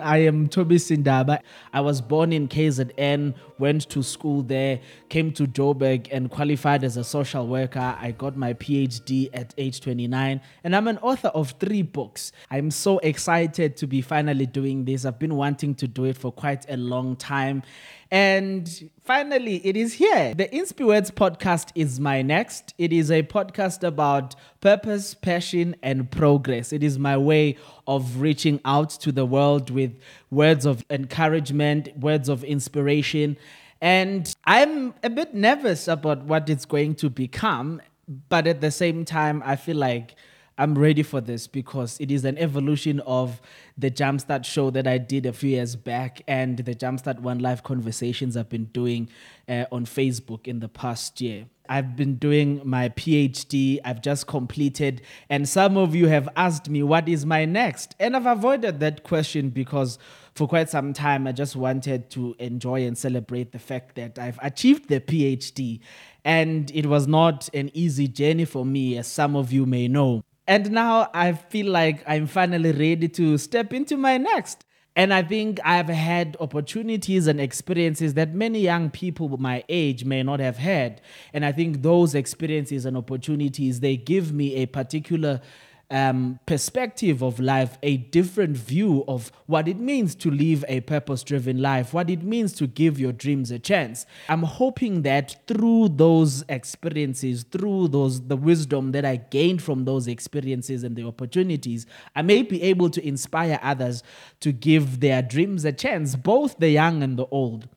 I am Mthobisi Ndaba. I was born in KZN, went to school there, came to Joburg and qualified as a social worker. I got my PhD at age 29, and I'm an author of three books. I'm so excited to be finally doing this. I've been wanting to do it for quite a long time. And finally, it is here. The Inspiwords podcast is my next. It is a podcast about purpose, passion, and progress. It is my way of reaching out to the world with words of encouragement, words of inspiration. And I'm a bit nervous about what it's going to become. But at the same time, I feel like I'm ready for this because it is an evolution of the Jumpstart show that I did a few years back and the Jumpstart One Life conversations I've been doing uh, on Facebook in the past year. I've been doing my PhD, I've just completed, and some of you have asked me, What is my next? And I've avoided that question because for quite some time I just wanted to enjoy and celebrate the fact that I've achieved the PhD. And it was not an easy journey for me, as some of you may know. And now I feel like I'm finally ready to step into my next. And I think I've had opportunities and experiences that many young people my age may not have had. And I think those experiences and opportunities, they give me a particular um, perspective of life, a different view of what it means to live a purpose driven life, what it means to give your dreams a chance. I'm hoping that through those experiences, through those the wisdom that I gained from those experiences and the opportunities, I may be able to inspire others to give their dreams a chance, both the young and the old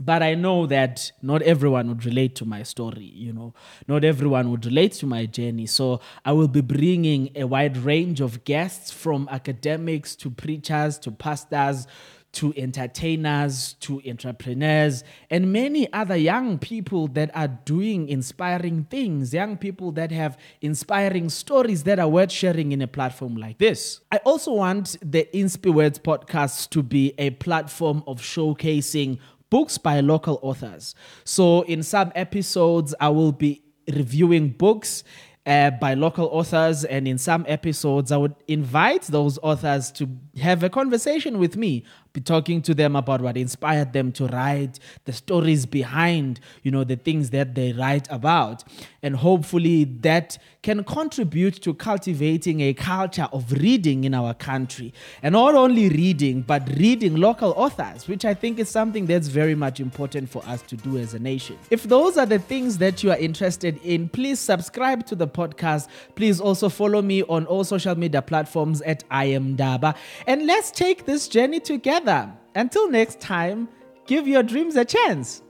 but I know that not everyone would relate to my story, you know, not everyone would relate to my journey. So I will be bringing a wide range of guests from academics to preachers to pastors to entertainers to entrepreneurs and many other young people that are doing inspiring things, young people that have inspiring stories that are worth sharing in a platform like this. I also want the Inspiwords podcast to be a platform of showcasing books by local authors. So, in some episodes, I will be reviewing books uh, by local authors, and in some episodes, I would invite those authors to have a conversation with me be talking to them about what inspired them to write, the stories behind, you know, the things that they write about. And hopefully that can contribute to cultivating a culture of reading in our country. And not only reading, but reading local authors, which I think is something that's very much important for us to do as a nation. If those are the things that you are interested in, please subscribe to the podcast. Please also follow me on all social media platforms at I am Ndaba. And let's take this journey together together. Until next time, give your dreams a chance.